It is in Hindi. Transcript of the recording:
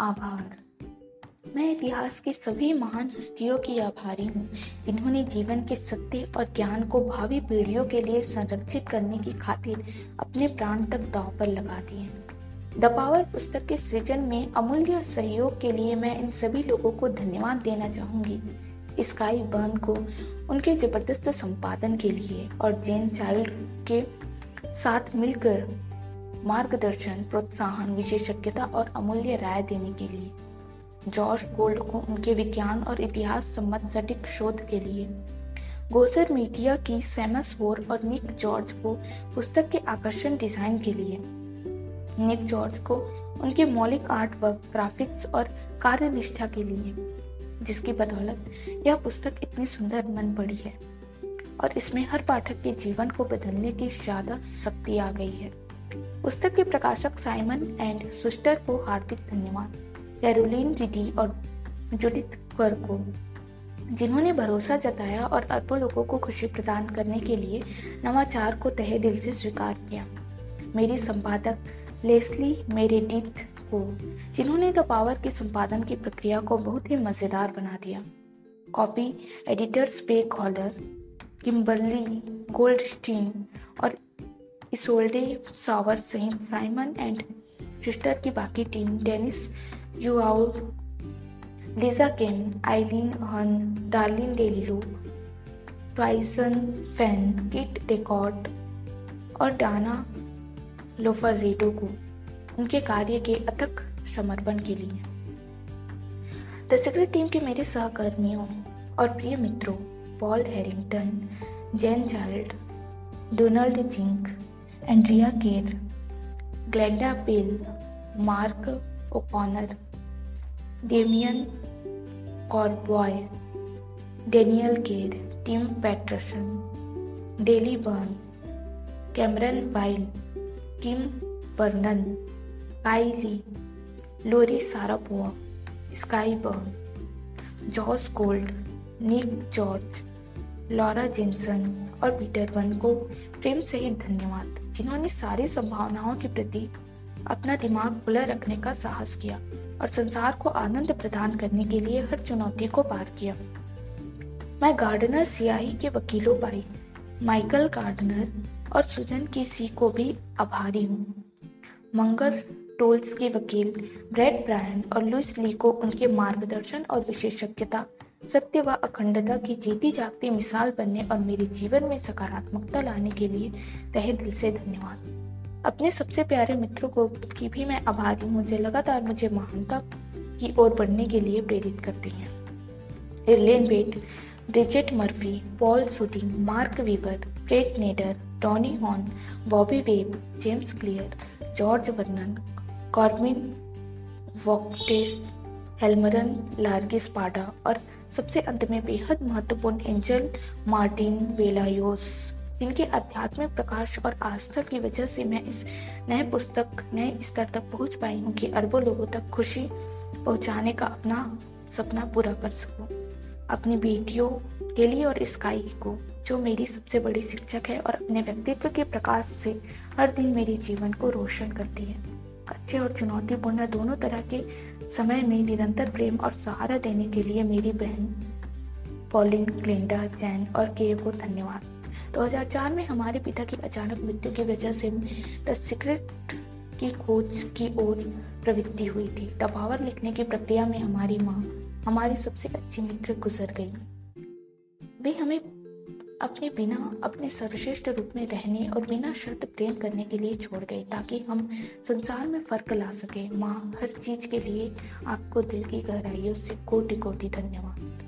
आभार। मैं इतिहास की सभी महान हस्तियों की आभारी हूँ, जिन्होंने जीवन के सत्य और ज्ञान को भावी पीढ़ियों के लिए संरक्षित करने की खातिर अपने प्राण तक दाव पर लगा दिए। द पावर पुस्तक के सृजन में अमूल्य सहयोग के लिए मैं इन सभी लोगों को धन्यवाद देना चाहूँगी। स्काई बर्न को उनके ज़बरदस्त संपादन के लिए और जेन चाइल्ड के साथ मिलकर मार्गदर्शन, प्रोत्साहन, विशेषज्ञता और अमूल्य राय देने के लिए। जॉर्ज गोल्ड को उनके विज्ञान और इतिहास सम्मत सटीक शोध के लिए। गोसर मीडिया की सैमस वोर और निक जॉर्ज को पुस्तक के आकर्षण डिज़ाइन के लिए। निक जॉर्ज को उनके मौलिक आर्ट वर्क ग्राफिक्स और कार्य निष्ठा के लिए। जिसकी बदौलत यह पुस्तक इतनी सुंदर मन पड़ी है। और इसमें हर पाठक के जीवन को बदलने की ज़्यादा शक्ति आ गई है। पुस्तक के प्रकाशक साइमन एंड सुस्टर को हार्दिक धन्यवाद। कैरोलिन, रिडी और जुडिथ कर को, जिन्होंने भरोसा जताया और अरबों लोगों को खुशी प्रदान करने के लिए नवाचार को तहे दिल से स्वीकार किया। मेरी संपादक लेस्ली मेरेडिथ को, जिन्होंने द पावर के संपादन की प्रक्रिया को बहुत ही मज़ेदार बना दिया। कॉपी, एडिटर्स, पे कॉलर किम्बरली, गोल्डस्टीन और इसोल्डे सावर सहित साइमन एंड सिस्टर की बाकी टीम, डेनिस युआउर लिजा केम आइलिन हन, डार्लिन डेलिलो, ट्वाइसन फ़ैन, किट डेकॉट और डाना लोफर को उनके कार्य के अथक समर्पण के लिए। द सीक्रेट टीम के मेरे सहकर्मियों और प्रिय मित्रों, Paul Harrington, Jane Child Donald Zink Andrea Kerr, Glenda Bill Mark O'Connor, Damien Corboy, Daniel Kerr, Tim Patterson, Daly Byrne, Cameron Byle, Kim Vernon Kylie Lori Sarapoa, Sky Byrne, Joss Gold, Nick George, Laura Jensen और पीटर वन को प्रेम सहित धन्यवाद। जिन्होंने सारी संभावनाओं के प्रति अपना दिमाग खुला रखने का साहस किया और संसार को आनंद प्रदान करने के लिए हर चुनौती को पार किया। मैं गार्डनर सियाही के वकीलों पाई माइकल गार्डनर और सुजन की सी को भी आभारी हूँ। मंगर टोल्स के वकील ब्रेड ब्रायन और लुइस ली को उनके मार्गदर्शन और विशेषज्ञता सत्य व अखंडता की जीती जागती मिसाल बनने और मेरे जीवन में सकारात्मकता लाने के लिए तहे दिल से धन्यवाद। अपने सबसे प्यारे मित्रों को की भी मैं आभारी हूँ, जो लगातार मुझे महानता की ओर बढ़ने के लिए प्रेरित करते हैं। Arlene Wait Bridget Murphy, Paul Sudy Mark Weaver Fred Nader, Tony Horn, Bobby Webb, James Clear, George Vernon, कॉर्मिन वॉकटेस, हेलमरन, लार्गिस पाडा और सबसे अंत में बेहद महत्वपूर्ण एंजल मार्टिन वेलायोस, जिनके आध्यात्मिक प्रकाश और आस्था की वजह से मैं इस नए पुस्तक, नए स्तर तक पहुँच पाई। हूँ कि अरबों लोगों तक खुशी पहुँचाने का अपना सपना पूरा कर सकूँ। अपनी बेटियों के लिए और स्काई को, जो मेरी सबसे बड़ी शिक्षक है और अपने व्यक्तित्व के प्रकाश से हर दिन मेरे जीवन को रोशन करती है। अच्छे और चुनौतीपूर्ण दोनों तरह के समय में निरंतर प्रेम और सहारा देने के लिए मेरी बहन, पॉलिन, ग्लेंडा, जैन और के को धन्यवाद। 2004 में हमारे पिता की अचानक मृत्यु की वजह से द सीक्रेट की खोज की ओर प्रवृत्ति हुई थी। द पावर लिखने की प्रक्रिया में हमारी माँ, हमारी सबसे अच्छी मित्र गुजर गई। वे हमें अपने बिना, अपने सर्वश्रेष्ठ रूप में रहने और बिना शर्त प्रेम करने के लिए छोड़ गए, ताकि हम संसार में फ़र्क ला सके। माँ, हर चीज़ के लिए आपको दिल की गहराइयों से कोटि कोटि धन्यवाद।